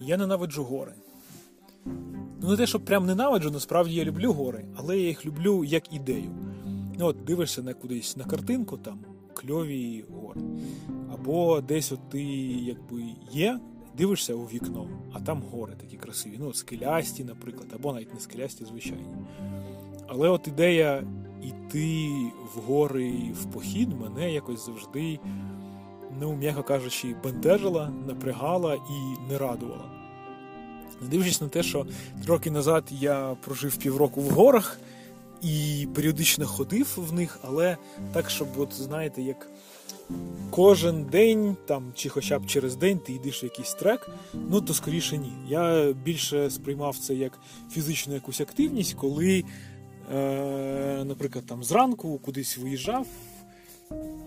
Я ненавиджу гори. Ну, не те, що прям ненавиджу, насправді я люблю гори, але я їх люблю як ідею. Ну, от дивишся на кудись на картинку, там кльові гори. Або десь от ти якби є, дивишся у вікно, а там гори такі красиві. Ну, от скелясті, наприклад, або навіть не скелясті, звичайні. Але от ідея йти в гори в похід мене якось завжди, ну, м'яко кажучи, бентежила, напрягала і не радувала. Не дивлячись на те, що роки назад я прожив півроку в горах і періодично ходив в них, але так, щоб, от, знаєте, як кожен день, там, чи хоча б через день ти йдеш в якийсь трек, ну то скоріше ні. Я більше сприймав це як фізичну якусь активність, коли, е, наприклад, там зранку кудись виїжджав.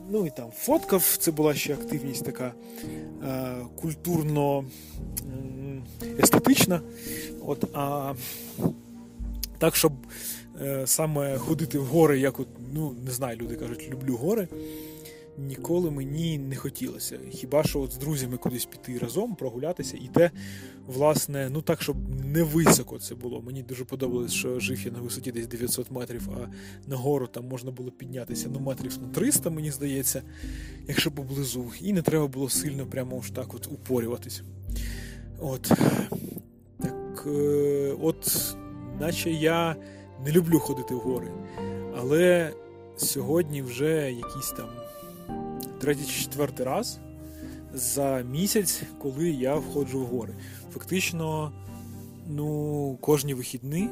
Ну і там фоткав, це була ще активність така е, культурно естетична. От, а так, щоб е, саме ходити в гори, як от, ну, не знаю, люди кажуть, люблю гори. Ніколи мені не хотілося. Хіба що от з друзями кудись піти разом, прогулятися, і те, власне, ну так, щоб не високо це було. Мені дуже подобалось, що жив я на висоті десь 900 метрів, а на гору там можна було піднятися ну, метрів на 300, мені здається, якщо поблизу. І не треба було сильно прямо аж так от упорюватись. От. Так, е, от, наче я не люблю ходити в гори. Але сьогодні вже якийсь там третій чи четвертий раз за місяць, коли я входжу в гори. Фактично, ну, кожні вихідні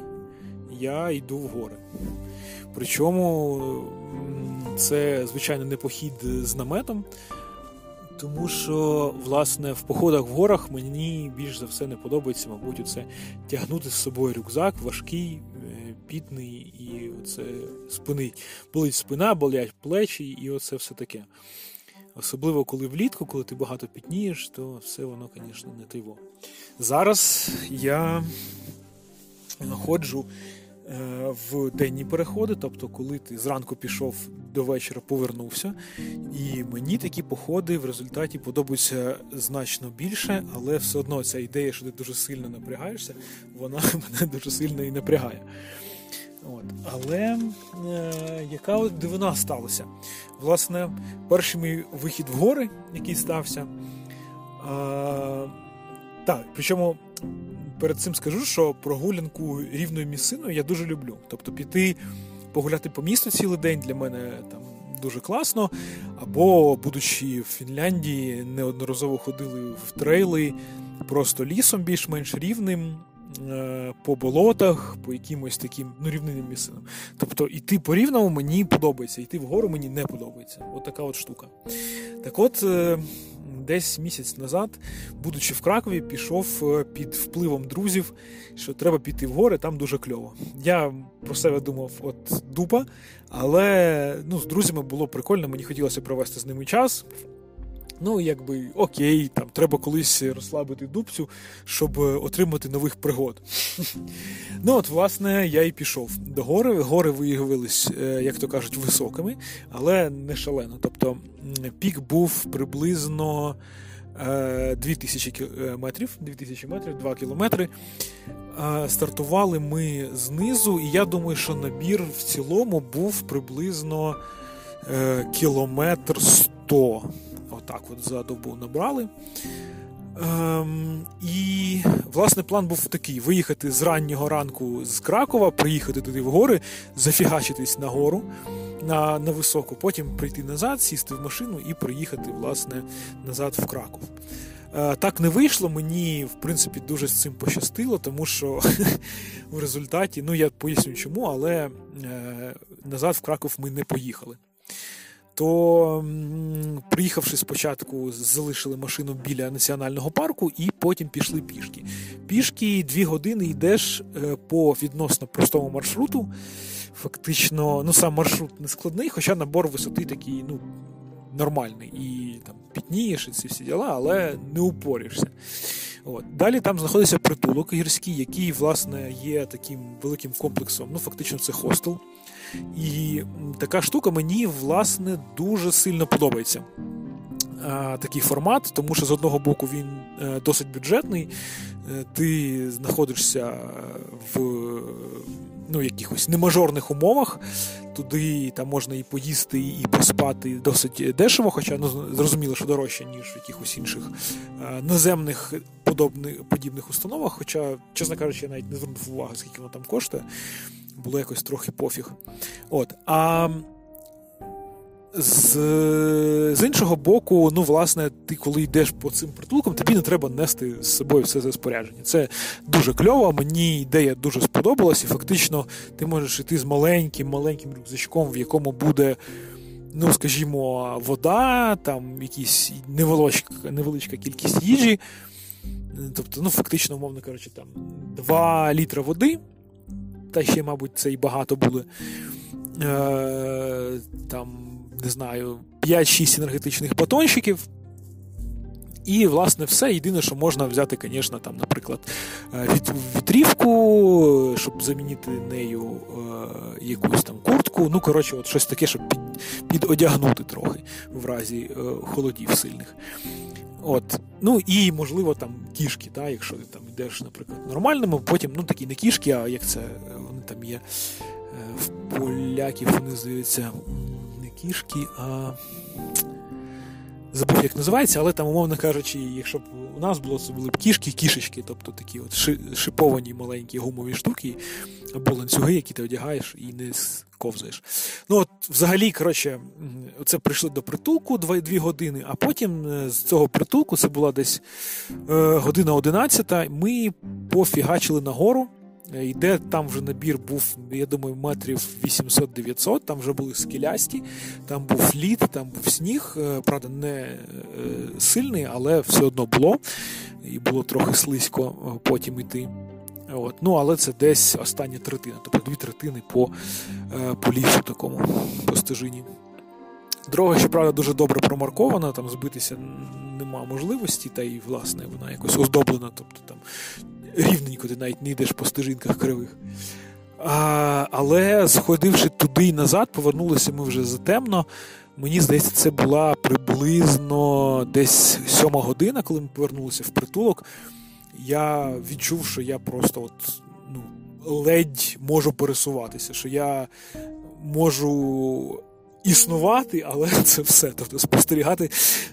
я йду в гори. Причому це, звичайно, не похід з наметом. Тому що, власне, в походах в горах мені більш за все не подобається, мабуть, оце тягнути з собою рюкзак, важкий, е, пітний, і оце спинить. Болить спина, болять плечі, і оце все таке. Особливо, коли влітку, коли ти багато пітнієш, то все воно, звісно, не тиво. Зараз я ходжу Е, в денні переходи, тобто, коли ти зранку пішов до вечора, повернувся. І мені такі походи в результаті подобаються значно більше, але все одно ця ідея, що ти дуже сильно напрягаєшся, вона мене дуже сильно і напрягає. От. Але е, яка дивина сталася? Власне, перший мій вихід в гори, який стався. Е, так, причому перед цим скажу, що прогулянку рівною місциною я дуже люблю. Тобто піти погуляти по місту цілий день для мене там дуже класно. Або, будучи в Фінляндії, неодноразово ходили в трейли просто лісом більш-менш рівним. Е, по болотах, по якимось таким ну, рівнинним місцинам. Тобто йти по рівному мені подобається, йти вгору мені не подобається. От така от штука. Так от, е, десь місяць назад, будучи в Кракові, пішов е, під впливом друзів, що треба піти в гори, там дуже кльово. Я про себе думав, от дупа, але ну, з друзями було прикольно, мені хотілося провести з ними час. Ну, якби окей, там треба колись розслабити дубцю, щоб отримати нових пригод. Ну, от, власне, я і пішов до гори. Гори виявились, е, як то кажуть, високими, але не шалено. Тобто пік був приблизно 2000 е, е, метрів, 2000 метрів, 2 кілометри. Стартували ми знизу, і я думаю, що набір в цілому був приблизно кілометр 100 отак от за добу набрали. Ем, І, власне, план був такий: виїхати з раннього ранку з Кракова, приїхати туди в гори, зафігачитись на гору на на високу, потім прийти назад, сісти в машину і приїхати власне, назад в Краков. Е, так не вийшло, мені, в принципі, дуже з цим пощастило, тому що в результаті, ну я поясню чому, але е, назад в Краков ми не поїхали то приїхавши спочатку, залишили машину біля національного парку і потім пішли пішки. Пішки дві години йдеш е, по відносно простому маршруту. Фактично, ну сам маршрут не складний, хоча набор висоти такий ну, нормальний. І там пітнієш і ці всі діла, але не упоришся. От. Далі там знаходиться притулок гірський, який, власне, є таким великим комплексом. Ну, фактично, це хостел. І така штука мені, власне, дуже сильно подобається. такий формат, тому що з одного боку він е, досить бюджетний, е, ти знаходишся в ну, якихось немажорних умовах. Туди там можна і поїсти, і поспати досить дешево, хоча ну, зрозуміло, що дорожче, ніж в якихось інших е, наземних подобних, подібних установах. Хоча, чесно кажучи, я навіть не звернув уваги, скільки воно там коштує. Було якось трохи пофіг. От. А з з іншого боку, ну, власне, ти коли йдеш по цим притулкам, тобі не треба нести з собою все це спорядження. Це дуже кльово, мені ідея дуже сподобалась, і фактично ти можеш йти з маленьким маленьким рюкзачком, в якому буде, ну, скажімо, вода, там якісь невеличка, невеличка кількість їжі. Тобто, ну, фактично, умовно кажучи, там 2 літри води, та ще, мабуть, це і багато буде. Е, там не знаю, 5-6 енергетичних батончиків. І, власне, все. Єдине, що можна взяти, звісно, там, наприклад, е, вітрівку, щоб замінити нею е, якусь там куртку. Ну, коротше, от щось таке, щоб під, підодягнути трохи в разі е, холодів сильних. От. Ну і, можливо, там кішки, та, якщо ти там йдеш, наприклад, нормальними, потім, ну, такі не кішки, а як це вони там є е, в поляків, вони здаються не кішки, а забув, як називається, але там, умовно кажучи, якщо б у нас було, це були б кішки, кішечки, тобто такі от шиповані маленькі гумові штуки або ланцюги, які ти одягаєш і не ковзаєш. Ну, от, взагалі, коротше, це прийшли до притулку 2 години, а потім е, з цього притулку, це була десь е, година 11, ми пофігачили нагору. Йде там вже набір був, я думаю, метрів 800-900, там вже були скелясті, там був лід, там був сніг. Е, правда, не е, сильний, але все одно було. І було трохи слизько е, потім йти. От. Ну, Але це десь остання третина, тобто дві третини по по лісу такому по стежині. Дорога, щоправда, дуже добре промаркована, там збитися нема можливості, та і, власне, вона якось оздоблена. тобто там рівненько ти навіть не йдеш по стежинках кривих. А, Але сходивши туди і назад, повернулися ми вже затемно. Мені здається, це була приблизно десь сьома година, коли ми повернулися в притулок. Я відчув, що я просто от, ну, ледь можу пересуватися, що я можу існувати, але це все. Тобто спостерігати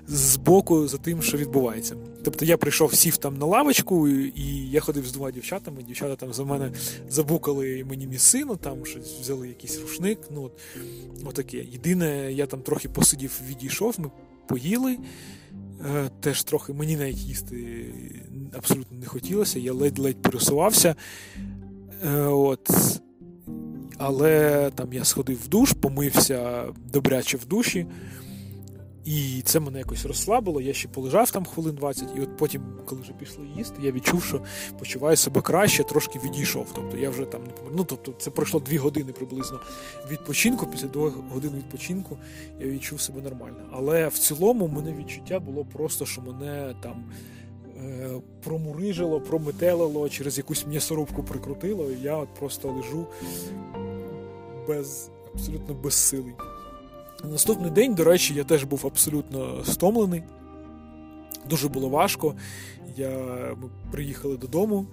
з боку за тим, що відбувається. Тобто я прийшов, сів там на лавочку, і я ходив з двома дівчатами. Дівчата там за мене забукали мені місину, там щось взяли якийсь рушник. Ну от, отаке. Єдине, я там трохи посидів, відійшов, ми поїли. Е, теж трохи мені навіть їсти абсолютно не хотілося, я ледь-ледь пересувався. Е, от. Але там я сходив в душ, помився добряче в душі, і це мене якось розслабило. Я ще полежав там хвилин 20, і от потім, коли вже пішли їсти, я відчув, що почуваю себе краще, трошки відійшов. Тобто я вже там не помер. Ну, тобто, це пройшло дві години приблизно відпочинку. Після двох годин відпочинку я відчув себе нормально. Але в цілому мене відчуття було просто, що мене там. Е, промурижило, прометелило, через якусь м'ясорубку прикрутило, і я от просто лежу без абсолютно безсилий. Наступний день, до речі, я теж був абсолютно стомлений. Дуже було важко. Я, Ми приїхали додому.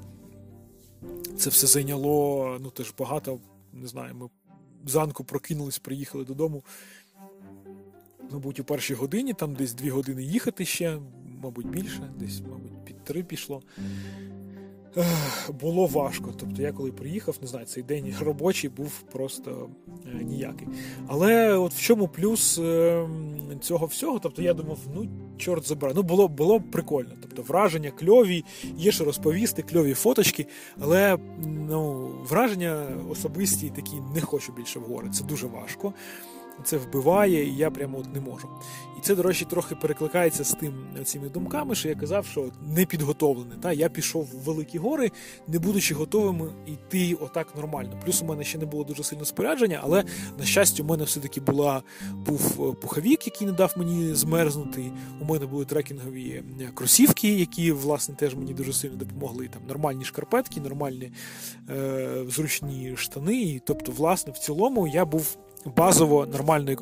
Це все зайняло ну, теж багато. Не знаю, ми зранку прокинулись, приїхали додому. Мабуть, у першій годині, там десь дві години їхати ще, мабуть, більше, десь, мабуть, три пішло було важко. Тобто я коли приїхав, не знаю, цей день робочий був просто е, ніякий. Але от в чому плюс е, цього всього? Тобто я думав, ну чорт забирай. Ну було було прикольно. Тобто враження кльові, є що розповісти, кльові фоточки, але ну, враження особисті такі не хочу більше в гори. Це дуже важко це вбиває, і я прямо от не можу. І це, до речі, трохи перекликається з тим цими думками, що я казав, що не підготовлений. Та я пішов в великі гори, не будучи готовим йти отак нормально. Плюс у мене ще не було дуже сильно спорядження, але на щастя, у мене все-таки була був е, пуховік, який не дав мені змерзнути. У мене були трекінгові е, кросівки, які власне теж мені дуже сильно допомогли. Там нормальні шкарпетки, нормальні е, зручні штани. Тобто, власне, в цілому я був базово нормальної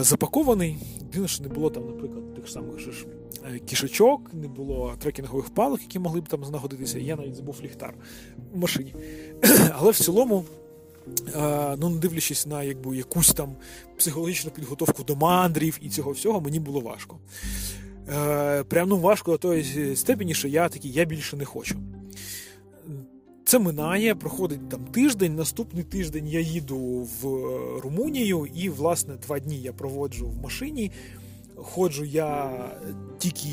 запакований. Єдине, що не було там, наприклад, тих самих ж е, кішечок, не було трекінгових палок, які могли б там знаходитися. Я навіть забув ліхтар в машині. Але в цілому. Ну, не дивлячись на якби, якусь там психологічну підготовку до мандрів і цього всього, мені було важко. Е, Прям ну, важко до тої степені, що я такий, я більше не хочу. Це минає, проходить там тиждень. Наступний тиждень я їду в Румунію, і, власне, два дні я проводжу в машині. Ходжу я тільки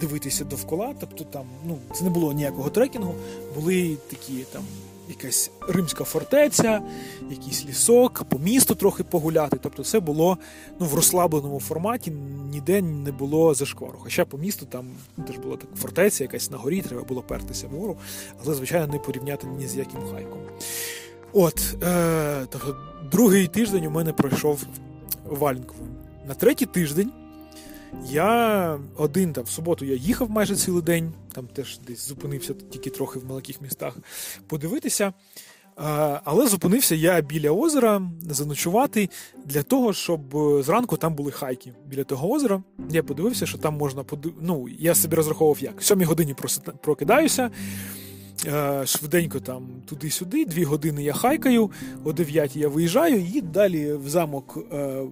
дивитися довкола, тобто там ну, це не було ніякого трекінгу, були такі там якась римська фортеця, якийсь лісок, по місту трохи погуляти. Тобто, це було ну, в розслабленому форматі, ніде не було зашквару. Хоча по місту там ну, теж була така фортеця, якась на горі, треба було пертися вгору, але, звичайно, не порівняти ні з яким хайком. От, е, тобто, другий тиждень у мене пройшов валінковим. На третій тиждень. Я один там в суботу я їхав майже цілий день, там теж десь зупинився тільки трохи в маленьких містах подивитися. Але зупинився я біля озера заночувати для того, щоб е, зранку там були хайки біля того озера. Я подивився, що там можна подив... Ну, я собі розраховував як. В сьомій годині прокидаюся. Е, швиденько там туди-сюди, дві години я хайкаю, о дев'ятій я виїжджаю і далі в замок е,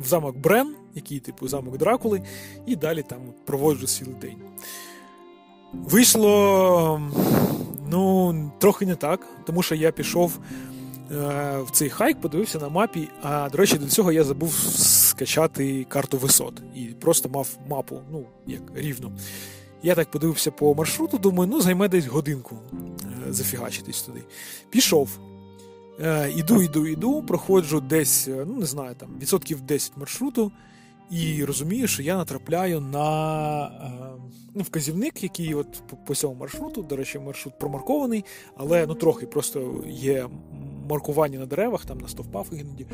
в замок Брен, який, типу, замок Дракули, і далі там проводжу цілий день. Вийшло ну, трохи не так, тому що я пішов е, в цей хайк, подивився на мапі. А до речі, до цього я забув скачати карту висот і просто мав мапу, ну, як рівно. Я так подивився по маршруту, думаю, ну займе десь годинку е, зафігачитись туди. Пішов. Е, іду, іду, іду, проходжу десь, е, ну не знаю, там відсотків 10 маршруту, і розумію, що я натрапляю на е, ну, вказівник, який от по, цьому маршруту, до речі, маршрут промаркований, але ну трохи просто є маркування на деревах, там на стовпах іноді.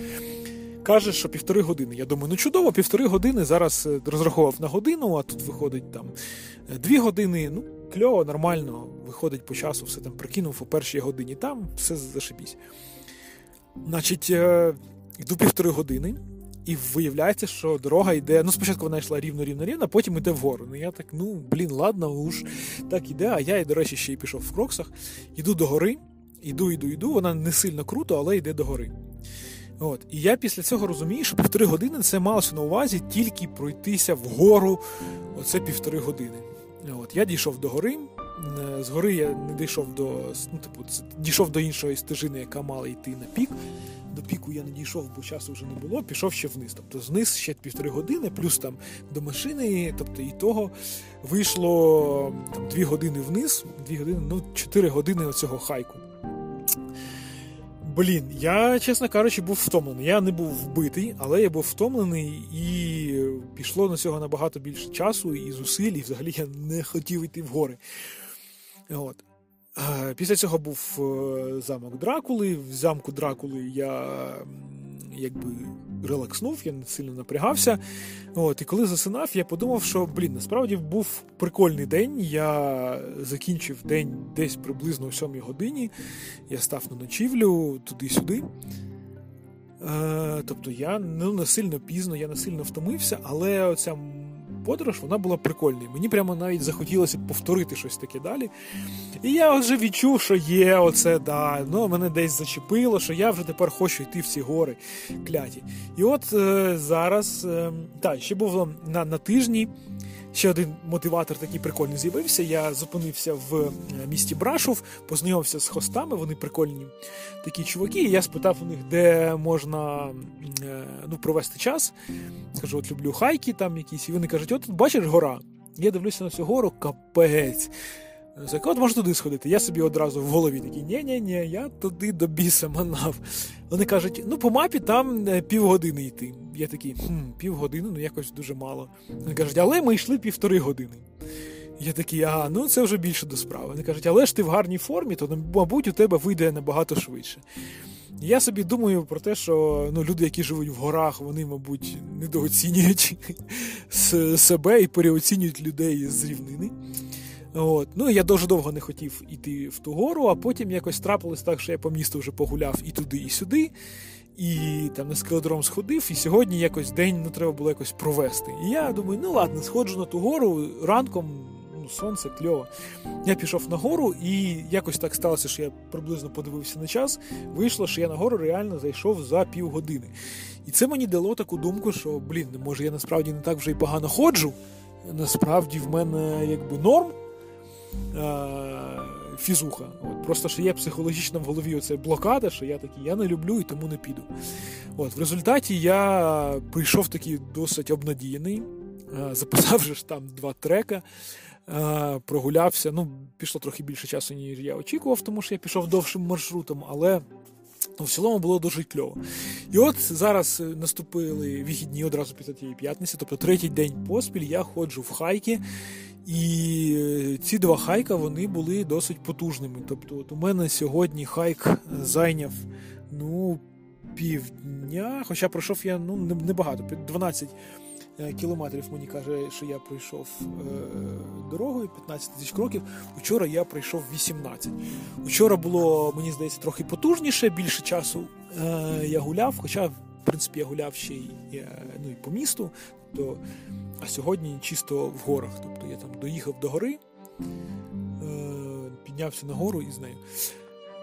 Каже, що півтори години. Я думаю, ну чудово, півтори години. Зараз розраховував на годину, а тут виходить там дві години. Ну, кльово, нормально, виходить по часу, все там прикинув у першій годині. Там все зашибісь. Значить, е, йду півтори години, і виявляється, що дорога йде. Ну, спочатку вона йшла рівно-рівно-рівно, потім йде вгору. Ну я так, ну, блін, ладно, уж так іде. А я, до речі, ще й пішов в кроксах. Йду до гори, йду, йду, йду. Вона не сильно круто, але йде до гори. От. І я після цього розумію, що півтори години це малося на увазі тільки пройтися вгору оце півтори години. От. Я дійшов до гори. Е, з гори я не дійшов до ну, типу, дійшов до іншої стежини, яка мала йти на пік. До піку я не дійшов, бо часу вже не було, пішов ще вниз. Тобто вниз ще півтори години, плюс там до машини, тобто і того вийшло там дві години вниз, дві години, ну чотири години оцього хайку. Блін, я, чесно кажучи, був втомлений. Я не був вбитий, але я був втомлений і пішло на цього набагато більше часу і зусиль, і взагалі я не хотів йти в гори. От. Після цього був е, замок Дракули. В замку Дракули я якби релакснув, я не сильно напрягався. От, І коли засинав, я подумав, що блін, насправді був прикольний день. Я закінчив день десь приблизно о 7 годині. Я став на ночівлю туди-сюди. Е, Тобто я не сильно пізно, я не сильно втомився, але оця подорож вона була прикольною. Мені прямо навіть захотілося повторити щось таке далі. І я вже відчув, що є оце, да, ну мене десь зачепило, що я вже тепер хочу йти в ці гори кляті. І от е, зараз, е, так, ще було на, на тижні ще один мотиватор такий прикольний з'явився. Я зупинився в е, місті Брашов, познайомився з хостами, вони прикольні такі чуваки. І я спитав у них, де можна е, ну, провести час. Скажу, от люблю хайки там якісь, і вони кажуть, от бачиш гора. Я дивлюся на цю гору, капець. От можна туди сходити. Я собі одразу в голові такий, ні-ні-ні, я туди до біса манав. Вони кажуть, ну по мапі там е, півгодини йти. Я такий, хм, півгодини, ну якось дуже мало. Вони кажуть, але ми йшли півтори години. Я такий, ага, ну це вже більше до справи. Вони кажуть, але ж ти в гарній формі, то, мабуть, у тебе вийде набагато швидше. Я собі думаю про те, що ну, люди, які живуть в горах, вони, мабуть, недооцінюють себе і переоцінюють людей з рівнини. От. Ну, я дуже довго не хотів іти в ту гору, а потім якось трапилось так, що я по місту вже погуляв і туди, і сюди. І там на скеледром сходив, і сьогодні якось день ну, треба було якось провести. І я думаю, ну ладно, сходжу на ту гору ранком, ну, сонце, кльово. Я пішов на гору, і якось так сталося, що я приблизно подивився на час. Вийшло, що я на гору реально зайшов за півгодини. І це мені дало таку думку, що, блін, може я насправді не так вже й погано ходжу. Насправді в мене якби норм фізуха. От, Просто що є психологічна в голові оця блокада, що я такий, я не люблю і тому не піду. От, В результаті я прийшов такий досить обнадіяний, записав же ж там два трека. Прогулявся, ну, пішло трохи більше часу, ніж я очікував, тому що я пішов довшим маршрутом, але ну, в цілому було дуже кльово. І от зараз наступили вихідні одразу після тієї п'ятниці, тобто третій день поспіль я ходжу в хайки, і е, ці два хайка вони були досить потужними. Тобто, от у мене сьогодні хайк зайняв ну, півдня, хоча пройшов я ну, небагато, 12 е, кілометрів мені каже, що я пройшов е, дорогою, 15 тисяч кроків. Учора я пройшов 18. Учора було, мені здається, трохи потужніше, більше часу е, я гуляв, хоча, принципі, я гуляв ще й е, ну, і по місту. То а сьогодні чисто в горах. Тобто я там доїхав до гори, е, піднявся на гору і з нею.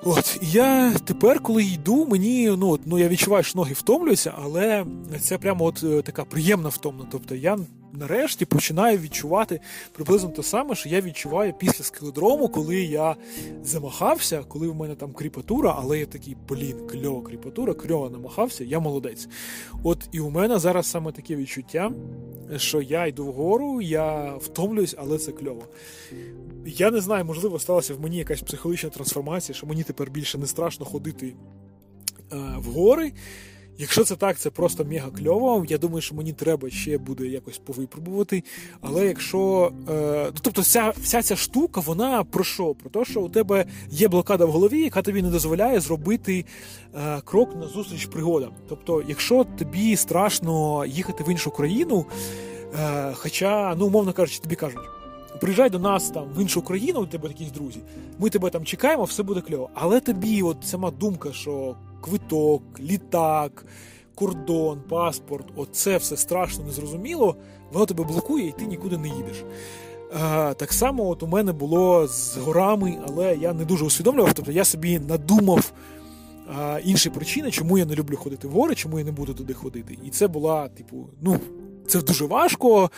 От, і я тепер, коли йду, мені ну, от, ну я відчуваю, що ноги втомлюються, але це прямо от е, така приємна втомна. Тобто я нарешті починаю відчувати приблизно те саме, що я відчуваю після скеледрому, коли я замахався, коли в мене там кріпатура, але я такий, блін, кльова кріпатура, кльово намахався, я молодець. От і у мене зараз саме таке відчуття, що я йду вгору, я втомлююсь, але це кльово. Я не знаю, можливо, сталася в мені якась психологічна трансформація, що мені тепер більше не страшно ходити е, в гори. Якщо це так, це просто мега кльово. Я думаю, що мені треба ще буде якось повипробувати. Але якщо. Е, ну, Тобто, вся вся ця штука, вона про що? Про те, що у тебе є блокада в голові, яка тобі не дозволяє зробити е, крок на зустріч пригодам. Тобто, якщо тобі страшно їхати в іншу країну, е, хоча, ну, умовно кажучи, тобі кажуть. Приїжджай до нас там в іншу країну, у тебе якісь друзі. Ми тебе там чекаємо, все буде кльово. Але тобі, от сама думка, що квиток, літак, кордон, паспорт оце все страшно незрозуміло, воно тебе блокує і ти нікуди не їдеш. Так само от у мене було з горами, але я не дуже усвідомлював. Тобто я собі надумав інші причини, чому я не люблю ходити в гори, чому я не буду туди ходити. І це була, типу, ну, це дуже важко,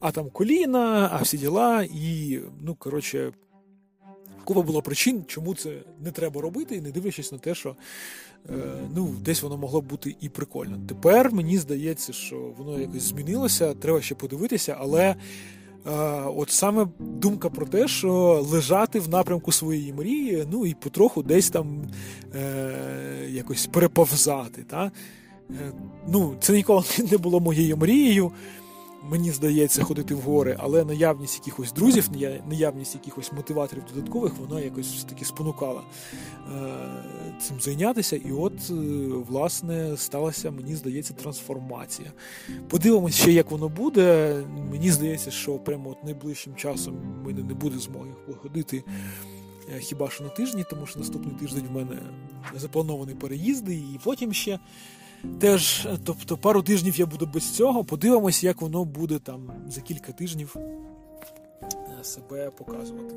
а там коліна, а всі діла, і, ну, коротше. Купа було причин, чому це не треба робити, і не дивлячись на те, що е, ну, десь воно могло б бути і прикольно. Тепер мені здається, що воно якось змінилося, треба ще подивитися, але е, от саме думка про те, що лежати в напрямку своєї мрії, ну і потроху десь там е, якось переповзати. Та? Е, ну, Це ніколи не було моєю мрією мені здається, ходити в гори, але наявність якихось друзів, наявність якихось мотиваторів додаткових, вона якось все-таки спонукала е, цим зайнятися. І от, е, власне, сталася, мені здається, трансформація. Подивимось ще, як воно буде. Мені здається, що прямо от найближчим часом в мене не буде змоги походити. Е, хіба що на тижні, тому що наступний тиждень в мене заплановані переїзди, і потім ще Теж, тобто, пару тижнів я буду без цього. Подивимось, як воно буде там за кілька тижнів е, себе показувати.